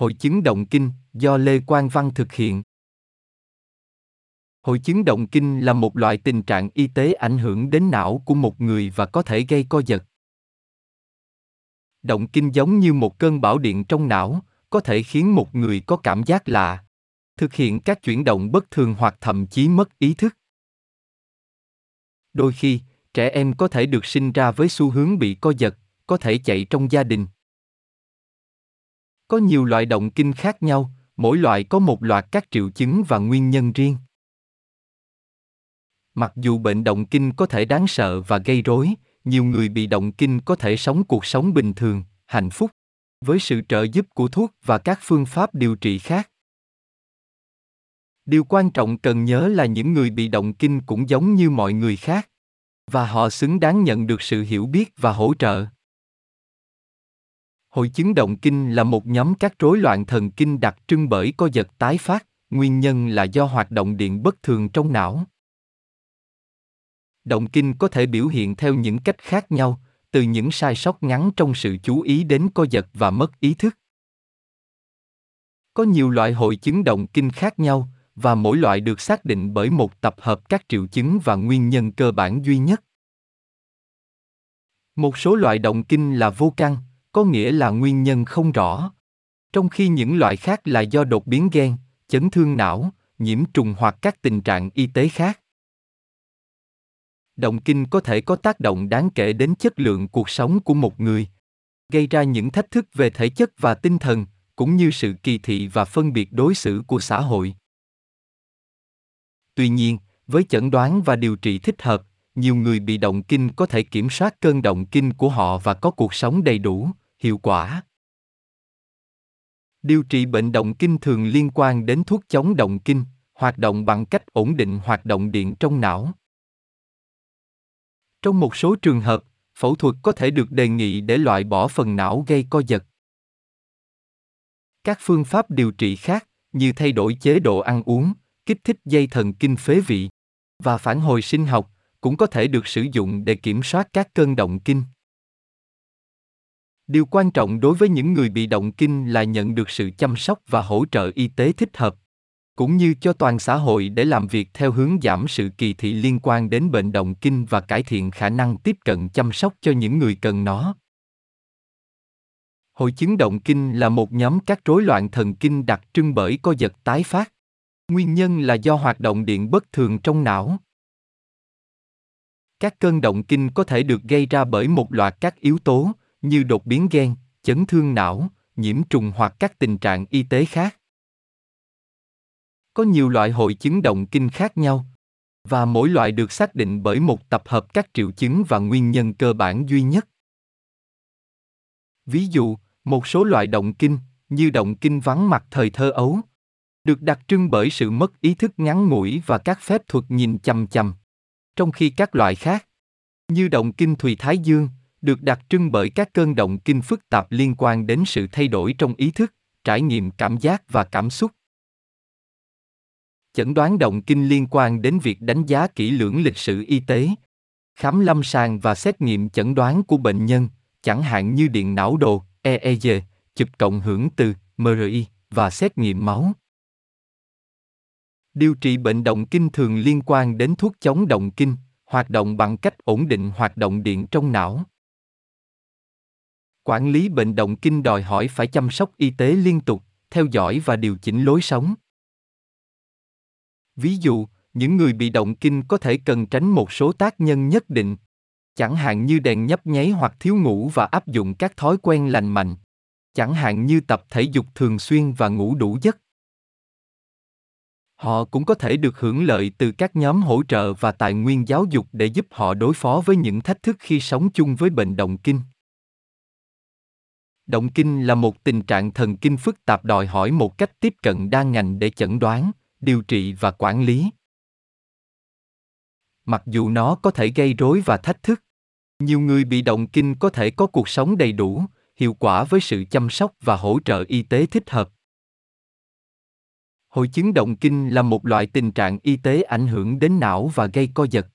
Hội chứng động kinh do Lê Quang Văn thực hiện. Hội chứng động kinh là một loại tình trạng y tế ảnh hưởng đến não của một người và có thể gây co giật. Động kinh giống như một cơn bão điện trong não, có thể khiến một người có cảm giác lạ, thực hiện các chuyển động bất thường hoặc thậm chí mất ý thức. Đôi khi, trẻ em có thể được sinh ra với xu hướng bị co giật, có thể chạy trong gia đình. Có nhiều loại động kinh khác nhau, mỗi loại có một loạt các triệu chứng và nguyên nhân riêng. Mặc dù bệnh động kinh có thể đáng sợ và gây rối, nhiều người bị động kinh có thể sống cuộc sống bình thường, hạnh phúc với sự trợ giúp của thuốc và các phương pháp điều trị khác. Điều quan trọng cần nhớ là những người bị động kinh cũng giống như mọi người khác và họ xứng đáng nhận được sự hiểu biết và hỗ trợ. Hội chứng động kinh là một nhóm các rối loạn thần kinh đặc trưng bởi co giật tái phát, nguyên nhân là do hoạt động điện bất thường trong não. Động kinh có thể biểu hiện theo những cách khác nhau, từ những sai sót ngắn trong sự chú ý đến co giật và mất ý thức. Có nhiều loại hội chứng động kinh khác nhau, và mỗi loại được xác định bởi một tập hợp các triệu chứng và nguyên nhân cơ bản duy nhất. Một số loại động kinh là vô căn, có nghĩa là nguyên nhân không rõ, trong khi những loại khác là do đột biến gen, chấn thương não, nhiễm trùng hoặc các tình trạng y tế khác. Động kinh có thể có tác động đáng kể đến chất lượng cuộc sống của một người, gây ra những thách thức về thể chất và tinh thần, cũng như sự kỳ thị và phân biệt đối xử của xã hội. Tuy nhiên, với chẩn đoán và điều trị thích hợp, nhiều người bị động kinh có thể kiểm soát cơn động kinh của họ và có cuộc sống đầy đủ, hiệu quả. Điều trị bệnh động kinh thường liên quan đến thuốc chống động kinh, hoạt động bằng cách ổn định hoạt động điện trong não. Trong một số trường hợp, phẫu thuật có thể được đề nghị để loại bỏ phần não gây co giật. Các phương pháp điều trị khác, như thay đổi chế độ ăn uống, kích thích dây thần kinh phế vị và phản hồi sinh học, cũng có thể được sử dụng để kiểm soát các cơn động kinh. Điều quan trọng đối với những người bị động kinh là nhận được sự chăm sóc và hỗ trợ y tế thích hợp, cũng như cho toàn xã hội để làm việc theo hướng giảm sự kỳ thị liên quan đến bệnh động kinh và cải thiện khả năng tiếp cận chăm sóc cho những người cần nó. Hội chứng động kinh là một nhóm các rối loạn thần kinh đặc trưng bởi co giật tái phát. Nguyên nhân là do hoạt động điện bất thường trong não. Các cơn động kinh có thể được gây ra bởi một loạt các yếu tố, như đột biến gen, chấn thương não, nhiễm trùng hoặc các tình trạng y tế khác. Có nhiều loại hội chứng động kinh khác nhau, và mỗi loại được xác định bởi một tập hợp các triệu chứng và nguyên nhân cơ bản duy nhất. Ví dụ, một số loại động kinh, như động kinh vắng mặt thời thơ ấu, được đặc trưng bởi sự mất ý thức ngắn ngủi và các phép thuật nhìn chằm chằm. Trong khi các loại khác, như động kinh Thùy Thái Dương, được đặc trưng bởi các cơn động kinh phức tạp liên quan đến sự thay đổi trong ý thức, trải nghiệm cảm giác và cảm xúc. Chẩn đoán động kinh liên quan đến việc đánh giá kỹ lưỡng lịch sử y tế, khám lâm sàng và xét nghiệm chẩn đoán của bệnh nhân, chẳng hạn như điện não đồ, EEG, chụp cộng hưởng từ, MRI và xét nghiệm máu. Điều trị bệnh động kinh thường liên quan đến thuốc chống động kinh, hoạt động bằng cách ổn định hoạt động điện trong não. Quản lý bệnh động kinh đòi hỏi phải chăm sóc y tế liên tục, theo dõi và điều chỉnh lối sống. Ví dụ, những người bị động kinh có thể cần tránh một số tác nhân nhất định, chẳng hạn như đèn nhấp nháy hoặc thiếu ngủ và áp dụng các thói quen lành mạnh, chẳng hạn như tập thể dục thường xuyên và ngủ đủ giấc. Họ cũng có thể được hưởng lợi từ các nhóm hỗ trợ và tài nguyên giáo dục để giúp họ đối phó với những thách thức khi sống chung với bệnh động kinh. Động kinh là một tình trạng thần kinh phức tạp đòi hỏi một cách tiếp cận đa ngành để chẩn đoán, điều trị và quản lý. Mặc dù nó có thể gây rối và thách thức, nhiều người bị động kinh có thể có cuộc sống đầy đủ, hiệu quả với sự chăm sóc và hỗ trợ y tế thích hợp. Hội chứng động kinh là một loại tình trạng y tế ảnh hưởng đến não và gây co giật.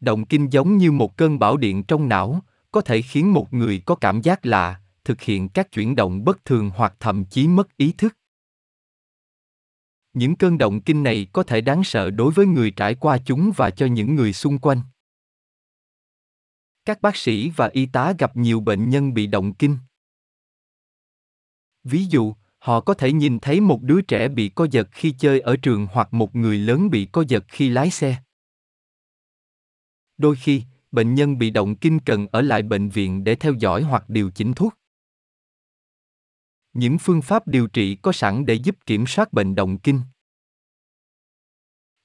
Động kinh giống như một cơn bão điện trong não, có thể khiến một người có cảm giác lạ, thực hiện các chuyển động bất thường hoặc thậm chí mất ý thức. Những cơn động kinh này có thể đáng sợ đối với người trải qua chúng và cho những người xung quanh. Các bác sĩ và y tá gặp nhiều bệnh nhân bị động kinh. Ví dụ, họ có thể nhìn thấy một đứa trẻ bị co giật khi chơi ở trường hoặc một người lớn bị co giật khi lái xe. Đôi khi, bệnh nhân bị động kinh cần ở lại bệnh viện để theo dõi hoặc điều chỉnh thuốc. Những phương pháp điều trị có sẵn để giúp kiểm soát bệnh động kinh.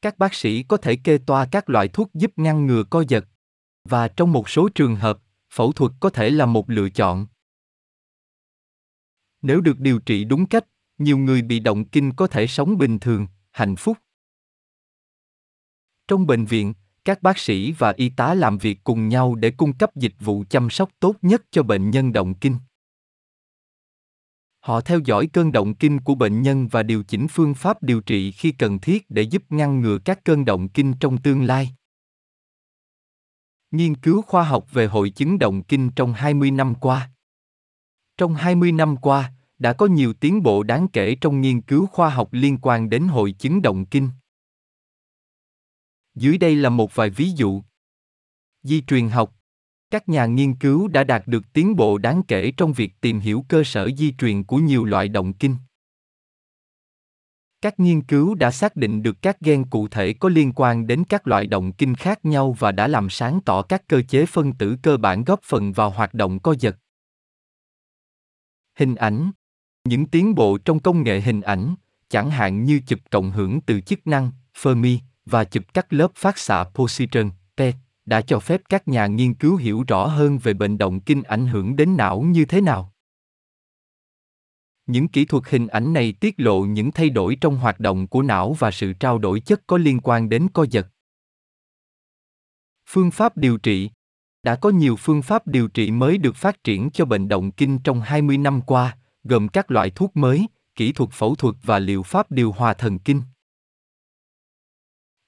Các bác sĩ có thể kê toa các loại thuốc giúp ngăn ngừa co giật. Và trong một số trường hợp, phẫu thuật có thể là một lựa chọn. Nếu được điều trị đúng cách, nhiều người bị động kinh có thể sống bình thường, hạnh phúc. Trong bệnh viện, các bác sĩ và y tá làm việc cùng nhau để cung cấp dịch vụ chăm sóc tốt nhất cho bệnh nhân động kinh. Họ theo dõi cơn động kinh của bệnh nhân và điều chỉnh phương pháp điều trị khi cần thiết để giúp ngăn ngừa các cơn động kinh trong tương lai. Nghiên cứu khoa học về hội chứng động kinh trong 20 năm qua. Trong 20 năm qua, đã có nhiều tiến bộ đáng kể trong nghiên cứu khoa học liên quan đến hội chứng động kinh. Dưới đây là một vài ví dụ. Di truyền học các nhà nghiên cứu đã đạt được tiến bộ đáng kể trong việc tìm hiểu cơ sở di truyền của nhiều loại động kinh. Các nghiên cứu đã xác định được các gen cụ thể có liên quan đến các loại động kinh khác nhau và đã làm sáng tỏ các cơ chế phân tử cơ bản góp phần vào hoạt động co giật. Hình ảnh Những tiến bộ trong công nghệ hình ảnh, chẳng hạn như chụp cộng hưởng từ chức năng, Fermi, và chụp các lớp phát xạ positron, PET, đã cho phép các nhà nghiên cứu hiểu rõ hơn về bệnh động kinh ảnh hưởng đến não như thế nào. Những kỹ thuật hình ảnh này tiết lộ những thay đổi trong hoạt động của não và sự trao đổi chất có liên quan đến co giật. Phương pháp điều trị Đã có nhiều phương pháp điều trị mới được phát triển cho bệnh động kinh trong 20 năm qua, gồm các loại thuốc mới, kỹ thuật phẫu thuật và liệu pháp điều hòa thần kinh.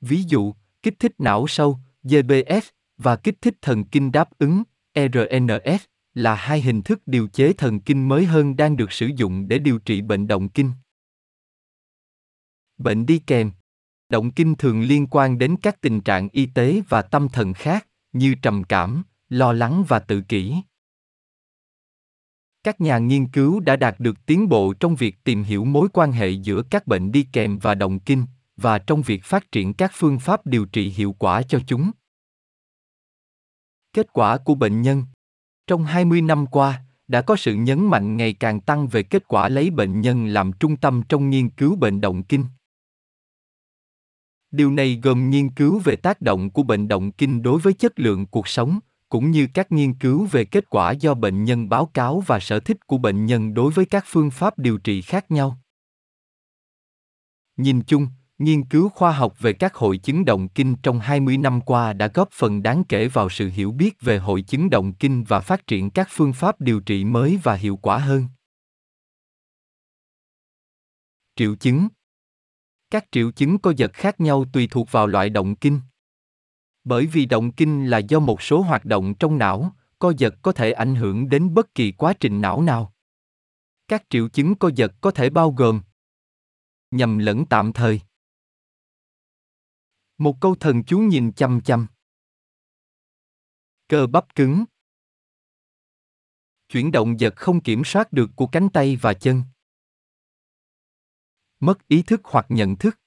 Ví dụ, kích thích não sâu, GBS, và kích thích thần kinh đáp ứng, RNS, là hai hình thức điều chế thần kinh mới hơn đang được sử dụng để điều trị bệnh động kinh. Bệnh đi kèm Động kinh thường liên quan đến các tình trạng y tế và tâm thần khác, như trầm cảm, lo lắng và tự kỷ. Các nhà nghiên cứu đã đạt được tiến bộ trong việc tìm hiểu mối quan hệ giữa các bệnh đi kèm và động kinh, và trong việc phát triển các phương pháp điều trị hiệu quả cho chúng. Kết quả của bệnh nhân Trong 20 năm qua, đã có sự nhấn mạnh ngày càng tăng về kết quả lấy bệnh nhân làm trung tâm trong nghiên cứu bệnh động kinh. Điều này gồm nghiên cứu về tác động của bệnh động kinh đối với chất lượng cuộc sống, cũng như các nghiên cứu về kết quả do bệnh nhân báo cáo và sở thích của bệnh nhân đối với các phương pháp điều trị khác nhau. Nhìn chung, Nghiên cứu khoa học về các hội chứng động kinh trong 20 năm qua đã góp phần đáng kể vào sự hiểu biết về hội chứng động kinh và phát triển các phương pháp điều trị mới và hiệu quả hơn. Triệu chứng Các triệu chứng co giật khác nhau tùy thuộc vào loại động kinh. Bởi vì động kinh là do một số hoạt động trong não, co giật có thể ảnh hưởng đến bất kỳ quá trình não nào. Các triệu chứng co giật có thể bao gồm nhầm lẫn tạm thời một câu thần chú nhìn chăm chăm. Cơ bắp cứng. Chuyển động giật không kiểm soát được của cánh tay và chân. Mất ý thức hoặc nhận thức.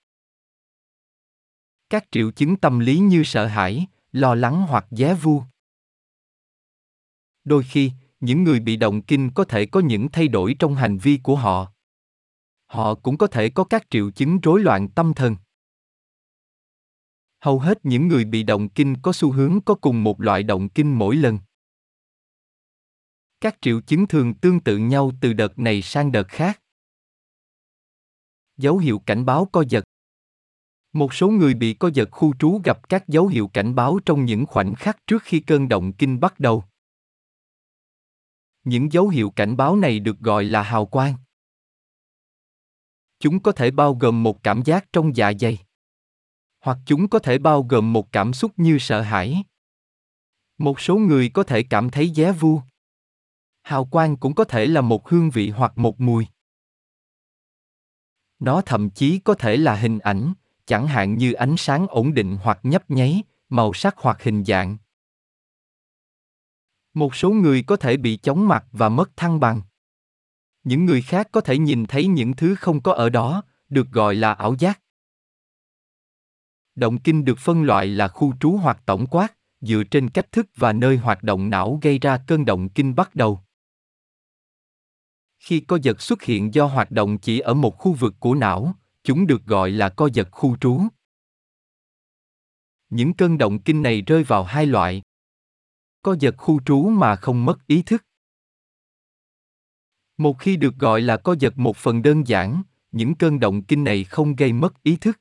Các triệu chứng tâm lý như sợ hãi, lo lắng hoặc giá vu. Đôi khi, những người bị động kinh có thể có những thay đổi trong hành vi của họ. Họ cũng có thể có các triệu chứng rối loạn tâm thần hầu hết những người bị động kinh có xu hướng có cùng một loại động kinh mỗi lần. Các triệu chứng thường tương tự nhau từ đợt này sang đợt khác. Dấu hiệu cảnh báo co giật. Một số người bị co giật khu trú gặp các dấu hiệu cảnh báo trong những khoảnh khắc trước khi cơn động kinh bắt đầu. Những dấu hiệu cảnh báo này được gọi là hào quang. Chúng có thể bao gồm một cảm giác trong dạ dày hoặc chúng có thể bao gồm một cảm xúc như sợ hãi một số người có thể cảm thấy giá vu Hào quang cũng có thể là một hương vị hoặc một mùi. Nó thậm chí có thể là hình ảnh, chẳng hạn như ánh sáng ổn định hoặc nhấp nháy, màu sắc hoặc hình dạng. Một số người có thể bị chóng mặt và mất thăng bằng. Những người khác có thể nhìn thấy những thứ không có ở đó, được gọi là ảo giác. Động kinh được phân loại là khu trú hoặc tổng quát, dựa trên cách thức và nơi hoạt động não gây ra cơn động kinh bắt đầu. Khi co giật xuất hiện do hoạt động chỉ ở một khu vực của não, chúng được gọi là co giật khu trú. Những cơn động kinh này rơi vào hai loại. Co giật khu trú mà không mất ý thức. Một khi được gọi là co giật một phần đơn giản, những cơn động kinh này không gây mất ý thức.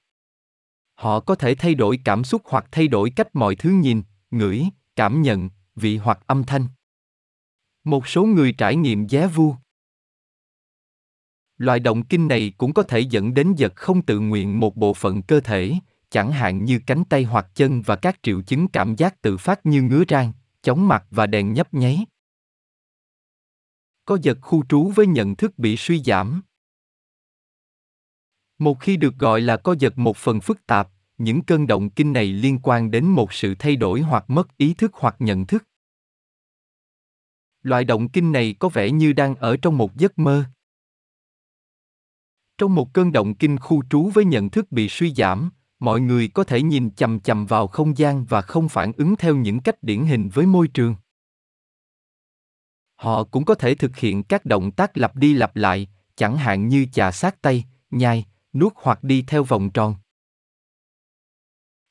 Họ có thể thay đổi cảm xúc hoặc thay đổi cách mọi thứ nhìn, ngửi, cảm nhận, vị hoặc âm thanh. Một số người trải nghiệm giá vu. Loại động kinh này cũng có thể dẫn đến giật không tự nguyện một bộ phận cơ thể, chẳng hạn như cánh tay hoặc chân và các triệu chứng cảm giác tự phát như ngứa rang, chóng mặt và đèn nhấp nháy. Có giật khu trú với nhận thức bị suy giảm. Một khi được gọi là co giật một phần phức tạp, những cơn động kinh này liên quan đến một sự thay đổi hoặc mất ý thức hoặc nhận thức. Loại động kinh này có vẻ như đang ở trong một giấc mơ. Trong một cơn động kinh khu trú với nhận thức bị suy giảm, mọi người có thể nhìn chầm chầm vào không gian và không phản ứng theo những cách điển hình với môi trường. Họ cũng có thể thực hiện các động tác lặp đi lặp lại, chẳng hạn như chà sát tay, nhai, nuốt hoặc đi theo vòng tròn.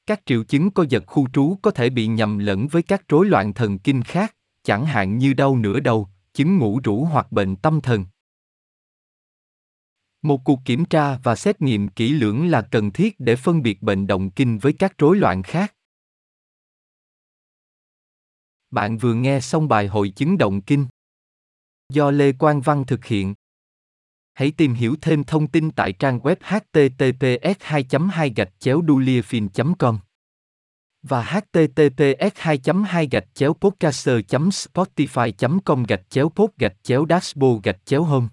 Các triệu chứng co giật khu trú có thể bị nhầm lẫn với các rối loạn thần kinh khác, chẳng hạn như đau nửa đầu, chứng ngủ rũ hoặc bệnh tâm thần. Một cuộc kiểm tra và xét nghiệm kỹ lưỡng là cần thiết để phân biệt bệnh động kinh với các rối loạn khác. Bạn vừa nghe xong bài hội chứng động kinh do Lê Quang Văn thực hiện. Hãy tìm hiểu thêm thông tin tại trang web https 2 2 gạch chéo com và https 2 2 gạch chéo podcaster spotify com gạch chéo pod gạch chéo dashboard gạch chéo home.